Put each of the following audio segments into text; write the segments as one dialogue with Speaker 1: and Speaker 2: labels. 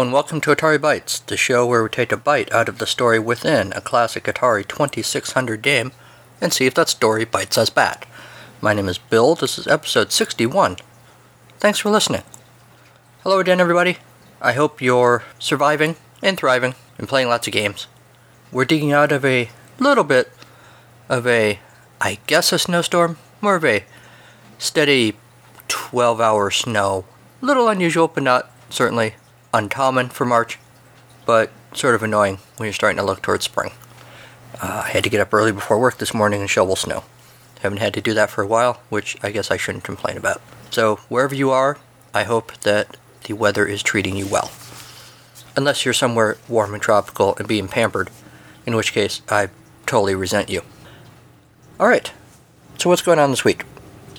Speaker 1: And welcome to Atari Bytes, the show where we take a bite out of the story within a classic Atari 2600 game and see if that story bites us back. My name is Bill, this is episode 61. Thanks for listening. Hello again, everybody. I hope you're surviving and thriving and playing lots of games. We're digging out of a little bit of a, I guess, a snowstorm, more of a steady 12 hour snow. Little unusual, but not certainly uncommon for March, but sort of annoying when you're starting to look towards spring. Uh, I had to get up early before work this morning and shovel snow. Haven't had to do that for a while, which I guess I shouldn't complain about. So, wherever you are, I hope that the weather is treating you well. Unless you're somewhere warm and tropical and being pampered, in which case I totally resent you. Alright, so what's going on this week?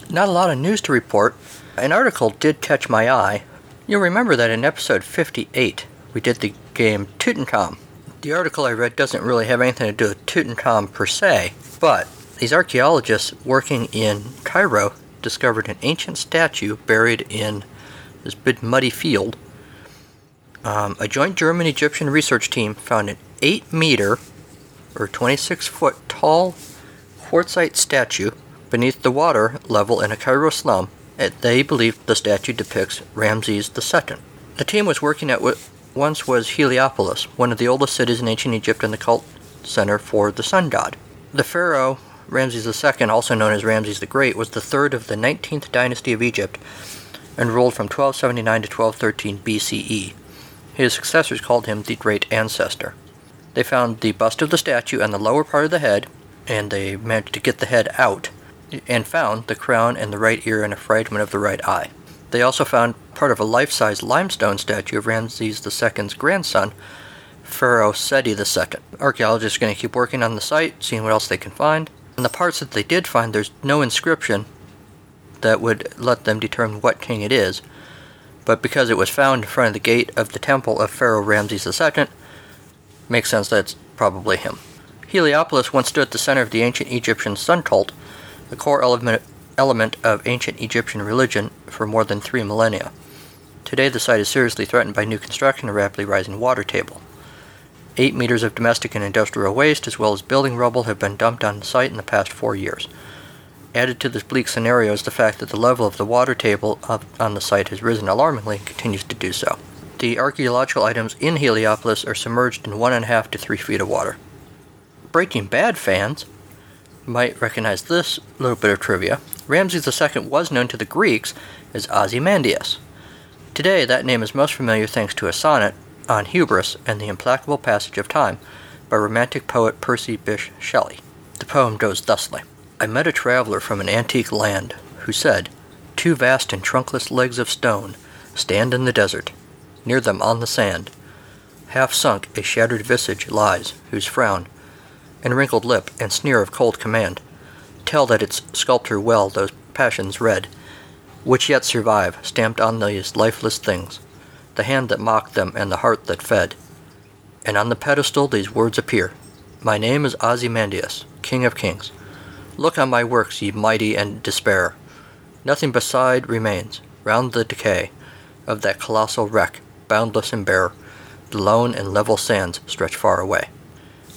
Speaker 1: Not a lot of news to report. An article did catch my eye You'll remember that in episode 58, we did the game Tutankhamun. The article I read doesn't really have anything to do with Tutankhamun per se, but these archaeologists working in Cairo discovered an ancient statue buried in this big muddy field. Um, a joint German Egyptian research team found an 8 meter or 26 foot tall quartzite statue beneath the water level in a Cairo slum Uh, they believe the statue depicts Ramses II. The team was working at what once was Heliopolis, one of the oldest cities in ancient Egypt and the cult center for the sun god. The pharaoh, Ramses II, also known as Ramses the Great, was the third of the 19th dynasty of Egypt and ruled from 1279 to 1213 BCE. His successors called him the Great Ancestor. They found the bust of the statue and the lower part of the head, and they managed to get the head out and found the crown and the right ear and a fragment of the right eye. They also found part of a life size limestone statue of Ramses II's grandson, Pharaoh Seti II. Archaeologists are going to keep working on the site, seeing what else they can find. And the parts that they did find, there's no inscription that would let them determine what king it is. But because it was found in front of the gate of the temple of Pharaoh Ramses II, makes sense that it's probably him. Heliopolis once stood at the center of the ancient Egyptian sun cult, the core element, element of ancient Egyptian religion for more than three millennia. Today, the site is seriously threatened by new construction and rapidly rising water table. Eight meters of domestic and industrial waste, as well as building rubble, have been dumped on the site in the past four years. Added to this bleak scenario is the fact that the level of the water table on the site has risen alarmingly and continues to do so. The archaeological items in Heliopolis are submerged in one and a half to three feet of water. Breaking Bad fans might recognize this little bit of trivia. Ramses II was known to the Greeks as Ozymandias. Today, that name is most familiar thanks to a sonnet on hubris and the implacable passage of time by romantic poet Percy Bysshe Shelley. The poem goes thusly I met a traveler from an antique land who said, Two vast and trunkless legs of stone stand in the desert. Near them on the sand, half sunk, a shattered visage lies, whose frown and wrinkled lip and sneer of cold command tell that its sculptor well those passions read, which yet survive, stamped on these lifeless things, the hand that mocked them and the heart that fed. And on the pedestal these words appear My name is Ozymandias, King of Kings. Look on my works, ye mighty and despair. Nothing beside remains, round the decay of that colossal wreck, boundless and bare, the lone and level sands stretch far away.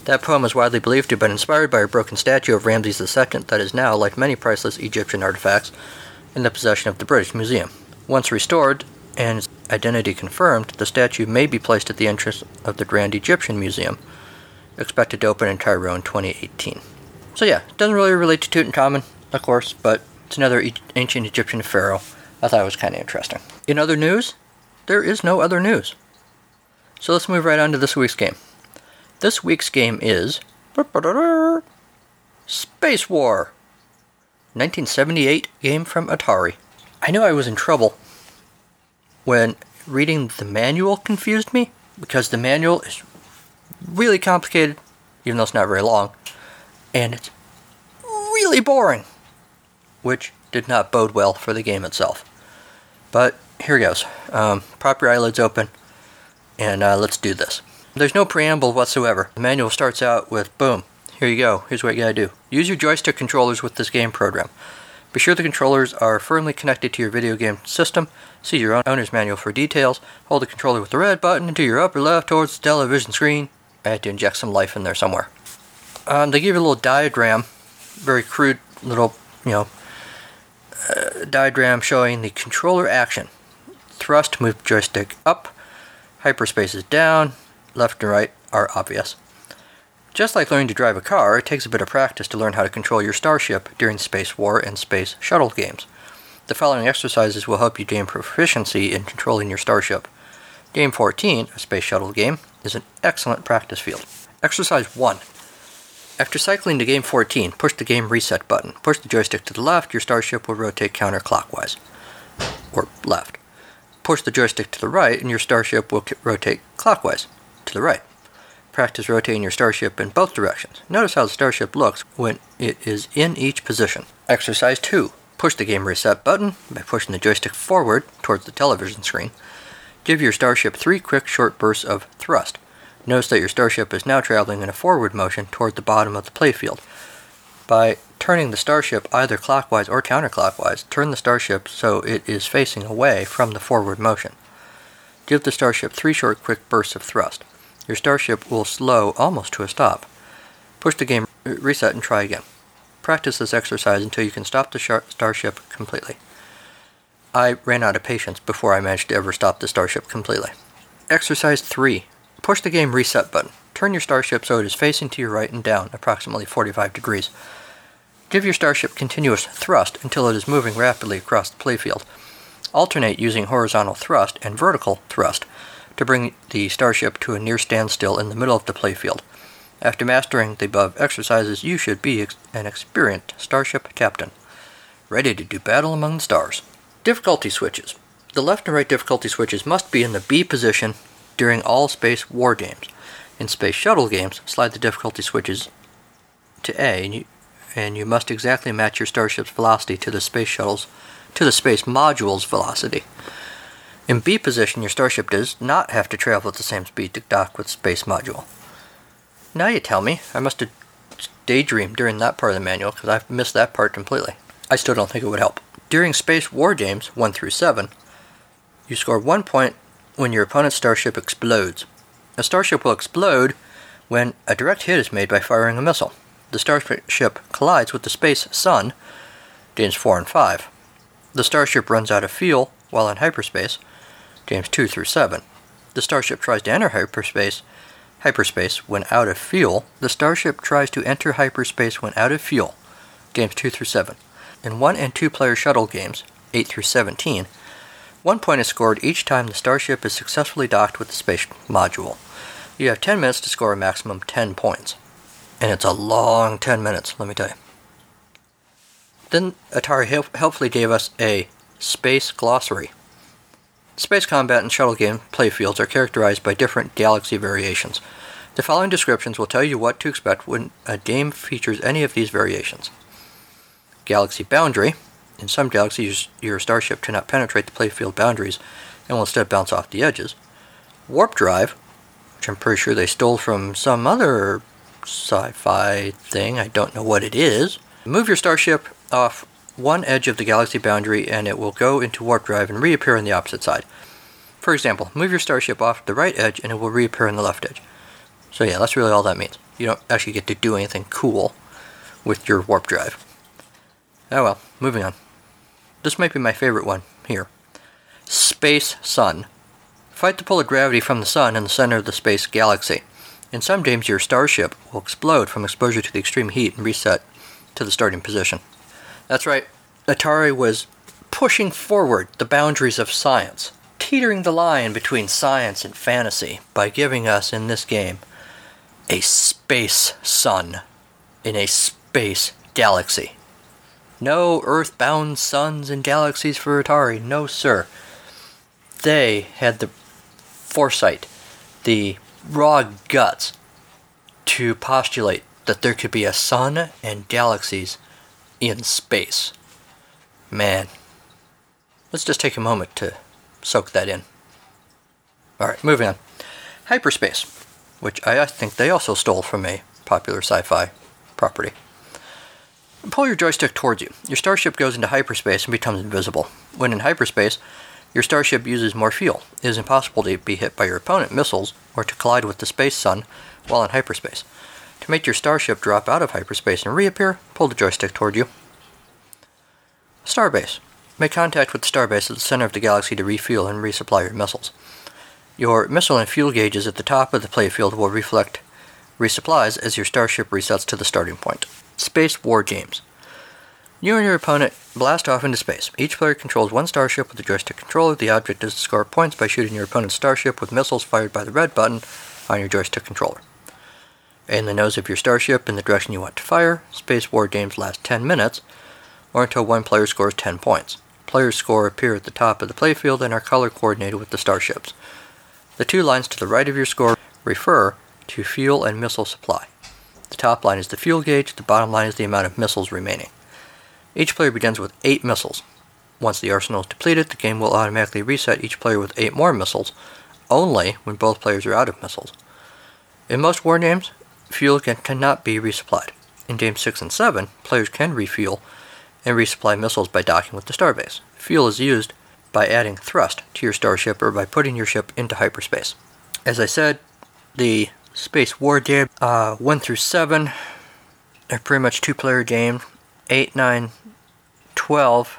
Speaker 1: That poem is widely believed to have been inspired by a broken statue of Ramses II that is now, like many priceless Egyptian artifacts, in the possession of the British Museum. Once restored and its identity confirmed, the statue may be placed at the entrance of the Grand Egyptian Museum, expected to open in Cairo in 2018. So yeah, it doesn't really relate to Tutankhamun, of course, but it's another e- ancient Egyptian pharaoh. I thought it was kind of interesting. In other news, there is no other news. So let's move right on to this week's game. This week's game is Space War. 1978 game from Atari. I knew I was in trouble when reading the manual confused me because the manual is really complicated, even though it's not very long, and it's really boring, which did not bode well for the game itself. But here goes. Um, prop your eyelids open, and uh, let's do this. There's no preamble whatsoever. The manual starts out with boom, here you go, here's what you gotta do. Use your joystick controllers with this game program. Be sure the controllers are firmly connected to your video game system. See your owner's manual for details. Hold the controller with the red button into your upper left towards the television screen. I had to inject some life in there somewhere. Um, they give you a little diagram, very crude little, you know, uh, diagram showing the controller action. Thrust, move joystick up. Hyperspace is down. Left and right are obvious. Just like learning to drive a car, it takes a bit of practice to learn how to control your starship during Space War and Space Shuttle games. The following exercises will help you gain proficiency in controlling your starship. Game 14, a Space Shuttle game, is an excellent practice field. Exercise 1. After cycling to game 14, push the game reset button. Push the joystick to the left, your starship will rotate counterclockwise. Or left. Push the joystick to the right, and your starship will rotate clockwise, to the right. Practice rotating your starship in both directions. Notice how the starship looks when it is in each position. Exercise 2. Push the game reset button by pushing the joystick forward towards the television screen. Give your starship three quick short bursts of thrust. Notice that your starship is now traveling in a forward motion toward the bottom of the playfield. By turning the starship either clockwise or counterclockwise, turn the starship so it is facing away from the forward motion. Give the starship three short quick bursts of thrust. Your starship will slow almost to a stop. Push the game reset and try again. Practice this exercise until you can stop the starship completely. I ran out of patience before I managed to ever stop the starship completely. Exercise 3 Push the game reset button. Turn your starship so it is facing to your right and down, approximately 45 degrees. Give your starship continuous thrust until it is moving rapidly across the playfield. Alternate using horizontal thrust and vertical thrust to bring the starship to a near standstill in the middle of the playfield. After mastering the above exercises, you should be an experienced starship captain, ready to do battle among the stars. Difficulty switches. The left and right difficulty switches must be in the B position during all space war games. In space shuttle games, slide the difficulty switches to A, and you, and you must exactly match your starship's velocity to the space shuttle's to the space module's velocity. In B position, your starship does not have to travel at the same speed to dock with space module. Now you tell me, I must have daydreamed during that part of the manual because I've missed that part completely. I still don't think it would help. During space war games 1 through 7, you score 1 point when your opponent's starship explodes. A starship will explode when a direct hit is made by firing a missile. The starship collides with the space sun, James 4 and 5. The starship runs out of fuel while in hyperspace, James 2 through 7. The starship tries to enter hyperspace, hyperspace when out of fuel. The starship tries to enter hyperspace when out of fuel, James 2 through 7. In 1 and 2 player shuttle games, 8 through 17, one point is scored each time the starship is successfully docked with the space module. You have 10 minutes to score a maximum 10 points. And it's a long 10 minutes, let me tell you. Then Atari helpfully gave us a space glossary. Space combat and shuttle game playfields are characterized by different galaxy variations. The following descriptions will tell you what to expect when a game features any of these variations. Galaxy boundary in some galaxies, your starship cannot penetrate the playfield boundaries and will instead bounce off the edges. Warp drive, which I'm pretty sure they stole from some other sci fi thing, I don't know what it is. Move your starship off one edge of the galaxy boundary and it will go into warp drive and reappear on the opposite side. For example, move your starship off the right edge and it will reappear on the left edge. So, yeah, that's really all that means. You don't actually get to do anything cool with your warp drive. Oh well, moving on. This might be my favorite one here. Space Sun. Fight the pull of gravity from the sun in the center of the space galaxy. In some games, your starship will explode from exposure to the extreme heat and reset to the starting position. That's right, Atari was pushing forward the boundaries of science, teetering the line between science and fantasy by giving us in this game a space sun in a space galaxy. No earthbound suns and galaxies for Atari. No, sir. They had the foresight, the raw guts to postulate that there could be a sun and galaxies in space. Man. Let's just take a moment to soak that in. Alright, moving on. Hyperspace, which I think they also stole from a popular sci fi property. Pull your joystick towards you. Your starship goes into hyperspace and becomes invisible. When in hyperspace, your starship uses more fuel. It is impossible to be hit by your opponent missiles or to collide with the space sun while in hyperspace. To make your starship drop out of hyperspace and reappear, pull the joystick toward you. Starbase. Make contact with the starbase at the center of the galaxy to refuel and resupply your missiles. Your missile and fuel gauges at the top of the playfield will reflect resupplies as your starship resets to the starting point. Space War Games. You and your opponent blast off into space. Each player controls one starship with a joystick controller. The object is to score points by shooting your opponent's starship with missiles fired by the red button on your joystick controller. In the nose of your starship in the direction you want to fire, Space War games last 10 minutes, or until one player scores 10 points. Players' score appear at the top of the playfield and are color coordinated with the starships. The two lines to the right of your score refer to fuel and missile supply. The top line is the fuel gauge, the bottom line is the amount of missiles remaining. Each player begins with 8 missiles. Once the arsenal is depleted, the game will automatically reset each player with 8 more missiles, only when both players are out of missiles. In most war games, fuel can, cannot be resupplied. In Games 6 and 7, players can refuel and resupply missiles by docking with the starbase. Fuel is used by adding thrust to your starship or by putting your ship into hyperspace. As I said, the Space War game uh, 1 through 7 are pretty much two player games. 8, 9, 12,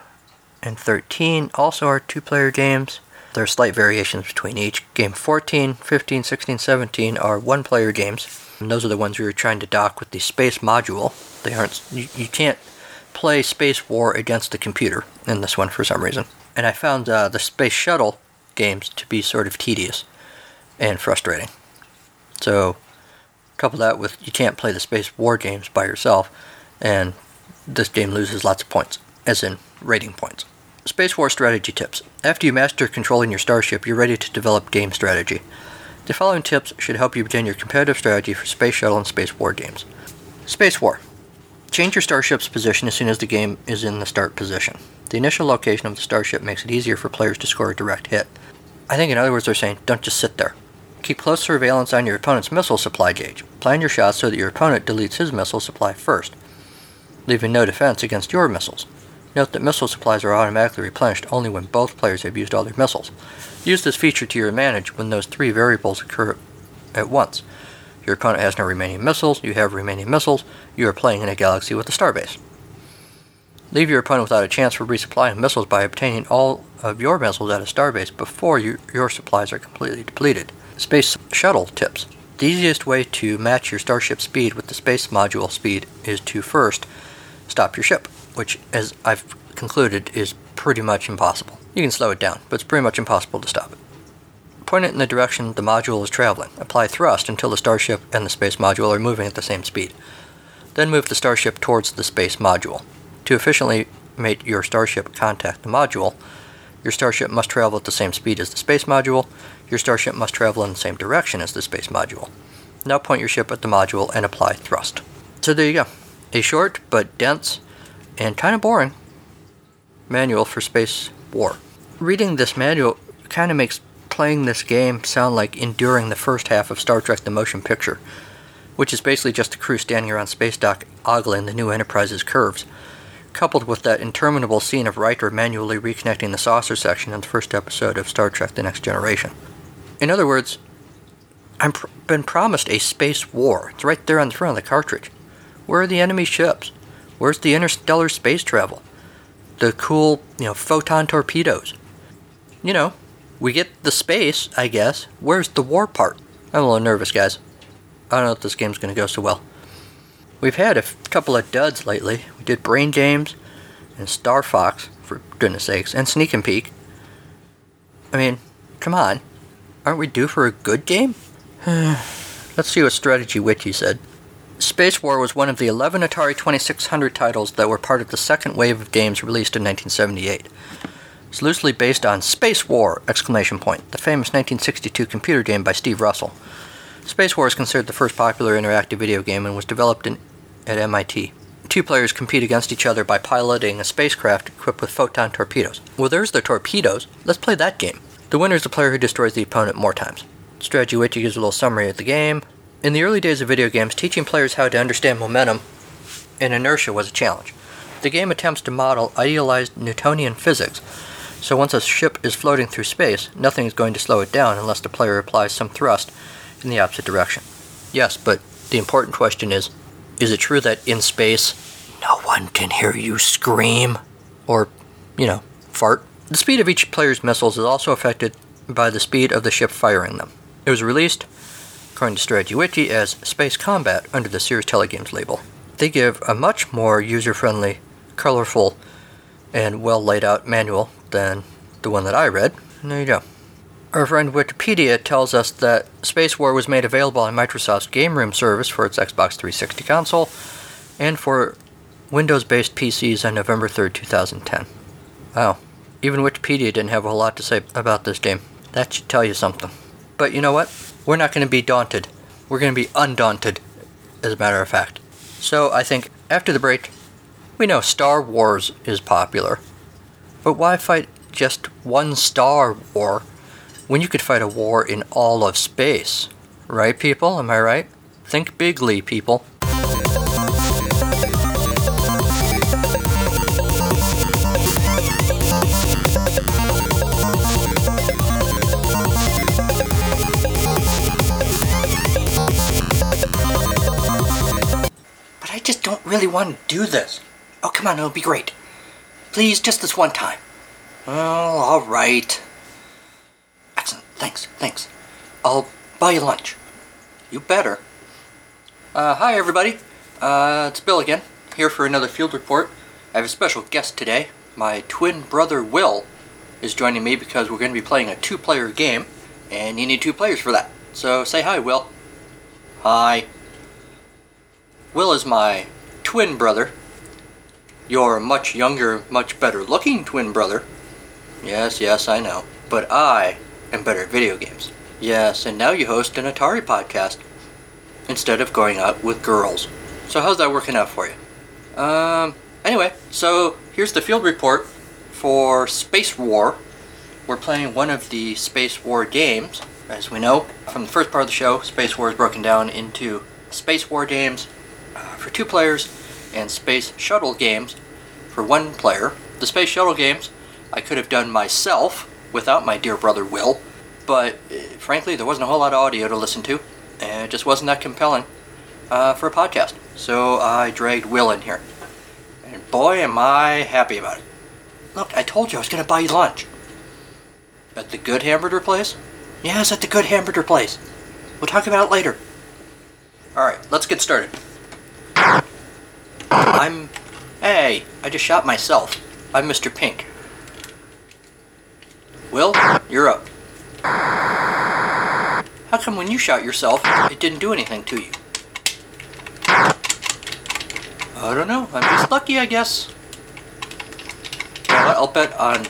Speaker 1: and 13 also are two player games. There are slight variations between each. Game 14, 15, 16, 17 are one player games. And those are the ones we were trying to dock with the space module. They aren't you, you can't play Space War against the computer in this one for some reason. And I found uh, the Space Shuttle games to be sort of tedious and frustrating. So couple that with you can't play the Space War games by yourself, and this game loses lots of points, as in rating points. Space War strategy tips. After you master controlling your starship, you're ready to develop game strategy. The following tips should help you begin your competitive strategy for Space Shuttle and Space War games. Space War. Change your starship's position as soon as the game is in the start position. The initial location of the starship makes it easier for players to score a direct hit. I think, in other words, they're saying, don't just sit there. Keep close surveillance on your opponent's missile supply gauge. Plan your shots so that your opponent deletes his missile supply first leaving no defense against your missiles. Note that missile supplies are automatically replenished only when both players have used all their missiles. Use this feature to your advantage when those three variables occur at once. Your opponent has no remaining missiles, you have remaining missiles, you are playing in a galaxy with a starbase. Leave your opponent without a chance for resupplying missiles by obtaining all of your missiles at a starbase before you, your supplies are completely depleted. Space Shuttle Tips The easiest way to match your starship speed with the space module speed is to first stop your ship, which, as I've concluded, is pretty much impossible. You can slow it down, but it's pretty much impossible to stop it. Point it in the direction the module is traveling. Apply thrust until the starship and the space module are moving at the same speed. Then move the starship towards the space module. To efficiently make your starship contact the module, your starship must travel at the same speed as the space module. Your starship must travel in the same direction as the space module. Now point your ship at the module and apply thrust. So there you go a short but dense and kind of boring manual for space war. Reading this manual kind of makes playing this game sound like enduring the first half of Star Trek the Motion Picture, which is basically just a crew standing around space dock ogling the new Enterprise's curves, coupled with that interminable scene of Riker manually reconnecting the saucer section in the first episode of Star Trek The Next Generation. In other words, I've pr- been promised a space war. It's right there on the front of the cartridge. Where are the enemy ships? Where's the interstellar space travel? The cool, you know, photon torpedoes. You know, we get the space, I guess. Where's the war part? I'm a little nervous, guys. I don't know if this game's going to go so well. We've had a f- couple of duds lately. We did Brain Games and Star Fox, for goodness sakes, and Sneak and Peek. I mean, come on. Aren't we due for a good game? Let's see what Strategy Wiki said. Space War was one of the 11 Atari 2600 titles that were part of the second wave of games released in 1978. It's loosely based on Space War! Exclamation point, the famous 1962 computer game by Steve Russell. Space War is considered the first popular interactive video game and was developed in, at MIT. Two players compete against each other by piloting a spacecraft equipped with photon torpedoes. Well, there's the torpedoes. Let's play that game. The winner is the player who destroys the opponent more times. Strategy Wiki gives a little summary of the game, in the early days of video games, teaching players how to understand momentum and inertia was a challenge. The game attempts to model idealized Newtonian physics, so once a ship is floating through space, nothing is going to slow it down unless the player applies some thrust in the opposite direction. Yes, but the important question is is it true that in space, no one can hear you scream? Or, you know, fart? The speed of each player's missiles is also affected by the speed of the ship firing them. It was released, according to Strategy Wiki, as Space Combat under the Sears Telegames label. They give a much more user friendly, colorful, and well laid out manual than the one that I read. And there you go. Our friend Wikipedia tells us that Space War was made available on Microsoft's Game Room service for its Xbox 360 console and for Windows based PCs on November 3rd, 2010. Wow. Even Wikipedia didn't have a whole lot to say about this game. That should tell you something. But you know what? We're not going to be daunted. We're going to be undaunted, as a matter of fact. So I think after the break, we know Star Wars is popular. But why fight just one Star War when you could fight a war in all of space? Right, people? Am I right? Think bigly, people. Really want to do this. Oh, come on, it'll be great. Please, just this one time. Well, alright. Excellent. Thanks, thanks. I'll buy you lunch. You better. Uh, hi, everybody. Uh, it's Bill again, here for another field report. I have a special guest today. My twin brother, Will, is joining me because we're going to be playing a two player game, and you need two players for that. So say hi, Will. Hi. Will is my twin brother. Your much younger, much better looking twin brother. Yes, yes, I know. But I am better at video games. Yes, and now you host an Atari podcast instead of going out with girls. So how's that working out for you? Um, anyway, so here's the field report for Space War. We're playing one of the Space War games. As we know from the first part of the show, Space War is broken down into Space War games uh, for two players and Space Shuttle games for one player. The Space Shuttle games I could have done myself without my dear brother Will, but uh, frankly, there wasn't a whole lot of audio to listen to, and it just wasn't that compelling uh, for a podcast. So I dragged Will in here. And boy, am I happy about it. Look, I told you I was going to buy you lunch. At the good hamburger place? Yes, at the good hamburger place. We'll talk about it later. Alright, let's get started. I'm. Hey, I just shot myself. I'm Mr. Pink. Will, you're up. How come when you shot yourself, it didn't do anything to you? I don't know. I'm just lucky, I guess. What? I'll bet on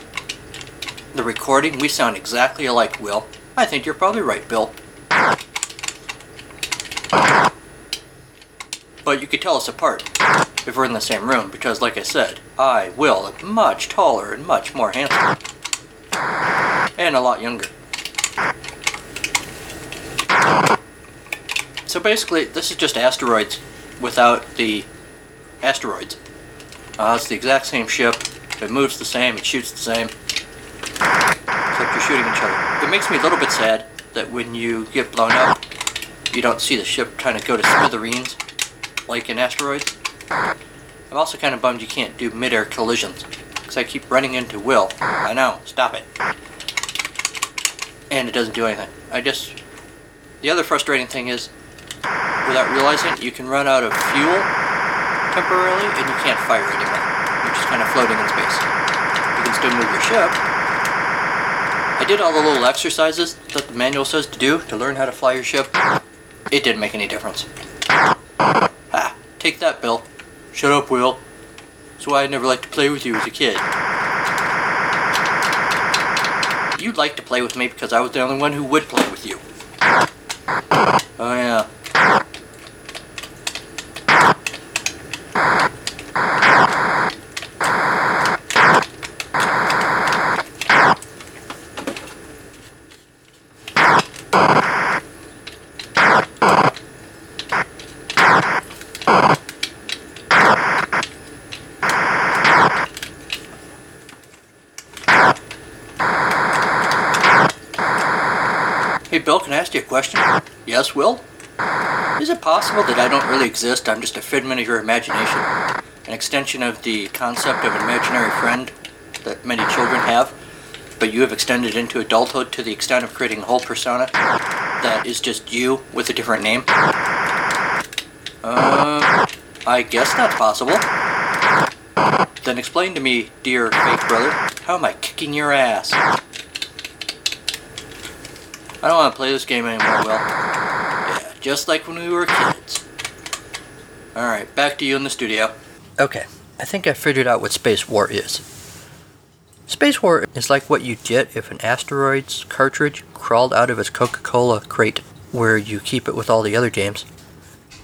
Speaker 1: the recording we sound exactly alike, Will. I think you're probably right, Bill. But you could tell us apart if we're in the same room, because, like I said, I, Will, am much taller and much more handsome. And a lot younger. So basically, this is just asteroids without the asteroids. Uh, it's the exact same ship. It moves the same. It shoots the same. Except you're shooting each other. It makes me a little bit sad that when you get blown up, you don't see the ship kind of go to smithereens like in asteroids. I'm also kind of bummed you can't do mid-air collisions because I keep running into Will. I know. Stop it. And it doesn't do anything. I just. The other frustrating thing is, without realizing it, you can run out of fuel temporarily and you can't fire anymore. You're just kind of floating in space. You can still move your ship. I did all the little exercises that the manual says to do to learn how to fly your ship. It didn't make any difference. Take that, Bill. Shut up, Will. That's why I never liked to play with you as a kid. You'd like to play with me because I was the only one who would play with you. Oh, yeah. You a question? Yes, Will? Is it possible that I don't really exist? I'm just a figment of your imagination? An extension of the concept of an imaginary friend that many children have, but you have extended into adulthood to the extent of creating a whole persona that is just you with a different name? Uh, I guess that's possible. Then explain to me, dear fake brother, how am I kicking your ass? I don't want to play this game anymore, Will. Yeah, just like when we were kids. Alright, back to you in the studio. Okay, I think I figured out what Space War is. Space War is like what you'd get if an asteroids cartridge crawled out of its Coca Cola crate where you keep it with all the other games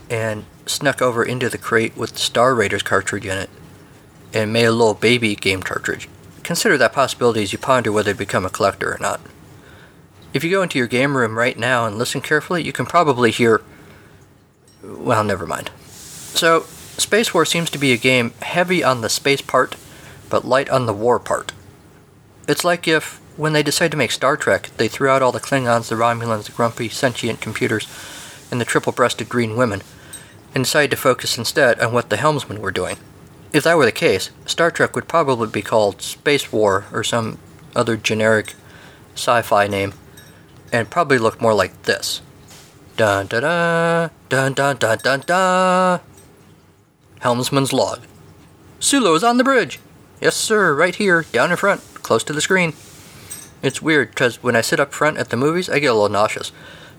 Speaker 1: and snuck over into the crate with the Star Raiders cartridge in it and made a little baby game cartridge. Consider that possibility as you ponder whether to become a collector or not. If you go into your game room right now and listen carefully, you can probably hear. Well, never mind. So, Space War seems to be a game heavy on the space part, but light on the war part. It's like if, when they decided to make Star Trek, they threw out all the Klingons, the Romulans, the grumpy, sentient computers, and the triple breasted green women, and decided to focus instead on what the helmsmen were doing. If that were the case, Star Trek would probably be called Space War or some other generic sci fi name, and probably look more like this. Dun dun dun dun dun dun dun. Helmsman's log. Sulu is on the bridge. Yes, sir, right here, down in front, close to the screen. It's weird because when I sit up front at the movies, I get a little nauseous,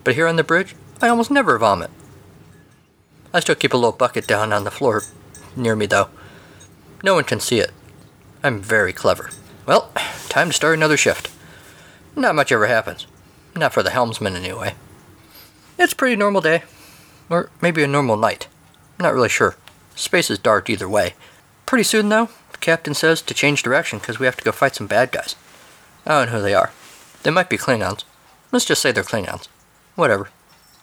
Speaker 1: but here on the bridge, I almost never vomit. I still keep a little bucket down on the floor near me, though. No one can see it. I'm very clever. Well, time to start another shift. Not much ever happens. Not for the helmsman, anyway. It's a pretty normal day. Or maybe a normal night. I'm not really sure. Space is dark either way. Pretty soon, though, the captain says to change direction because we have to go fight some bad guys. I don't know who they are. They might be Klingons. Let's just say they're Klingons. Whatever.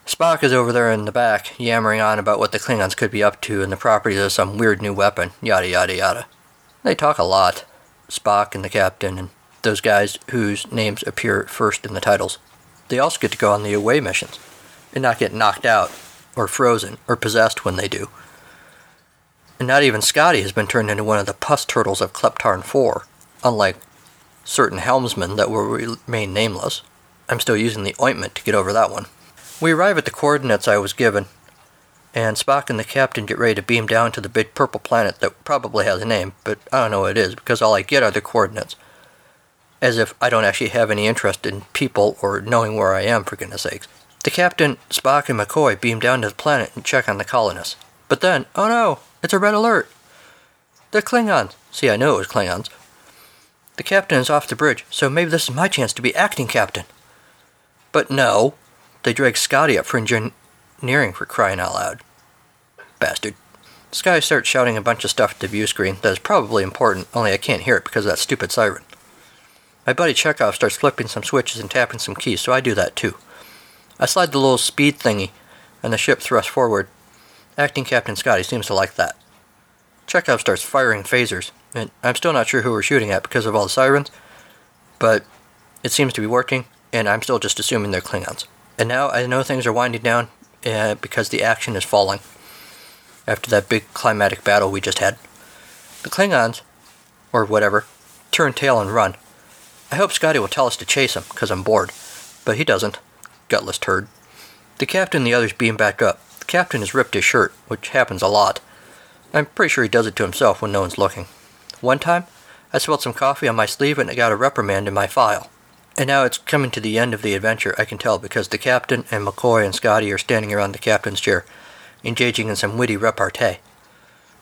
Speaker 1: Spock is over there in the back, yammering on about what the Klingons could be up to and the properties of some weird new weapon, yada yada yada. They talk a lot. Spock and the captain and those guys whose names appear first in the titles. They also get to go on the away missions and not get knocked out or frozen or possessed when they do. And not even Scotty has been turned into one of the pus turtles of Kleptarn 4, unlike certain helmsmen that will remain nameless. I'm still using the ointment to get over that one. We arrive at the coordinates I was given, and Spock and the captain get ready to beam down to the big purple planet that probably has a name, but I don't know what it is because all I get are the coordinates. As if I don't actually have any interest in people or knowing where I am, for goodness sakes. The captain, Spock, and McCoy beam down to the planet and check on the colonists. But then, oh no, it's a red alert. They're Klingons. See, I knew it was Klingons. The captain is off the bridge, so maybe this is my chance to be acting captain. But no, they drag Scotty up for engineering for crying out loud. Bastard. Scotty starts shouting a bunch of stuff at the view screen that is probably important, only I can't hear it because of that stupid siren. My buddy Chekov starts flipping some switches and tapping some keys, so I do that too. I slide the little speed thingy, and the ship thrusts forward. Acting Captain Scotty seems to like that. Chekov starts firing phasers, and I'm still not sure who we're shooting at because of all the sirens, but it seems to be working, and I'm still just assuming they're Klingons. And now I know things are winding down uh, because the action is falling after that big climatic battle we just had. The Klingons, or whatever, turn tail and run. I hope Scotty will tell us to chase him, because I'm bored. But he doesn't. Gutless turd. The captain and the others beam back up. The captain has ripped his shirt, which happens a lot. I'm pretty sure he does it to himself when no one's looking. One time, I spilled some coffee on my sleeve and I got a reprimand in my file. And now it's coming to the end of the adventure, I can tell, because the captain and McCoy and Scotty are standing around the captain's chair, engaging in some witty repartee.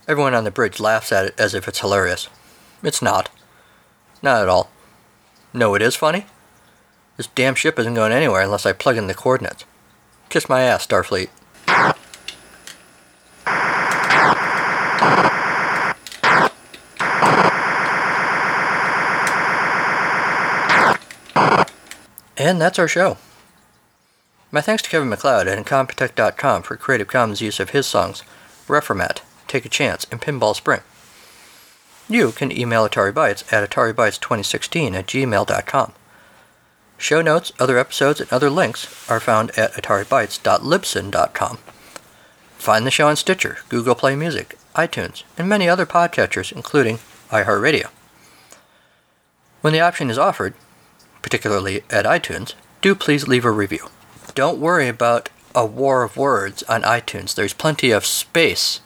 Speaker 1: Everyone on the bridge laughs at it as if it's hilarious. It's not. Not at all. No, it is funny. This damn ship isn't going anywhere unless I plug in the coordinates. Kiss my ass, Starfleet. And that's our show. My thanks to Kevin MacLeod and Incompetech.com for Creative Commons use of his songs, Reformat, Take a Chance, and Pinball Spring. You can email Atari Bytes at AtariBytes2016 at gmail.com. Show notes, other episodes, and other links are found at ataribytes.libsyn.com. Find the show on Stitcher, Google Play Music, iTunes, and many other podcatchers, including iHeartRadio. When the option is offered, particularly at iTunes, do please leave a review. Don't worry about a war of words on iTunes. There's plenty of space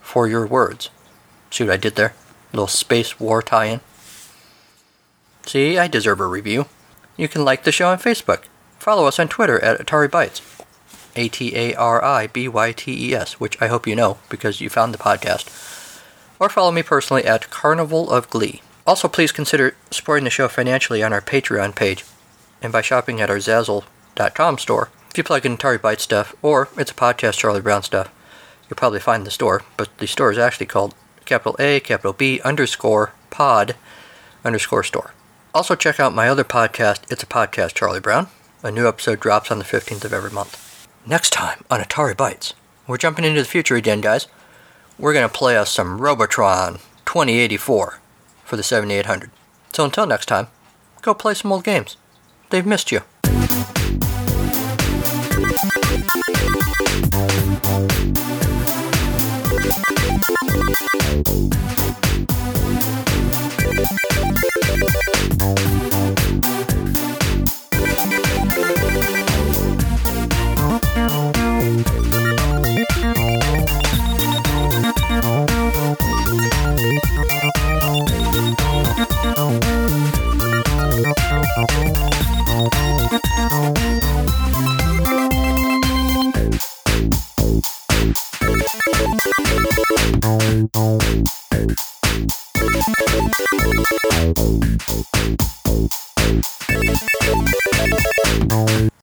Speaker 1: for your words. See what I did there? Little space war tie in. See, I deserve a review. You can like the show on Facebook. Follow us on Twitter at Atari Bytes. A T A R I B Y T E S, which I hope you know because you found the podcast. Or follow me personally at Carnival of Glee. Also, please consider supporting the show financially on our Patreon page and by shopping at our Zazzle.com store. If you plug in Atari stuff or it's a podcast Charlie Brown stuff, you'll probably find the store, but the store is actually called capital A, capital B, underscore, pod, underscore store. Also, check out my other podcast, It's a Podcast, Charlie Brown. A new episode drops on the 15th of every month. Next time on Atari Bytes, we're jumping into the future again, guys. We're going to play us some Robotron 2084 for the 7800. So until next time, go play some old games. They've missed you. Thank you.